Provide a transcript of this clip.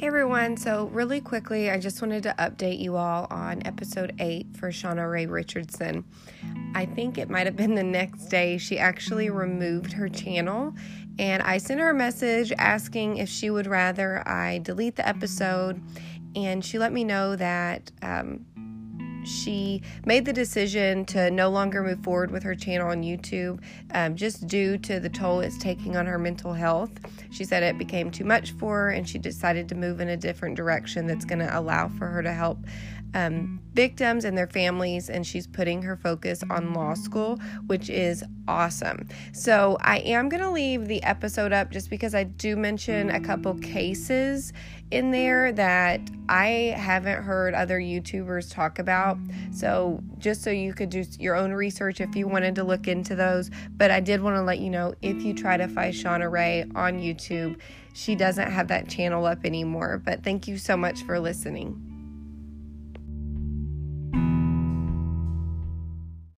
Hey everyone, so really quickly, I just wanted to update you all on episode 8 for Shauna Ray Richardson. I think it might have been the next day she actually removed her channel, and I sent her a message asking if she would rather I delete the episode, and she let me know that um, she made the decision to no longer move forward with her channel on YouTube um, just due to the toll it's taking on her mental health. She said it became too much for her and she decided to move in a different direction that's going to allow for her to help um, victims and their families, and she's putting her focus on law school, which is awesome. So, I am going to leave the episode up just because I do mention a couple cases in there that I haven't heard other YouTubers talk about. So, just so you could do your own research if you wanted to look into those. But I did want to let you know if you try to find Shauna Ray on YouTube, she doesn't have that channel up anymore. But thank you so much for listening.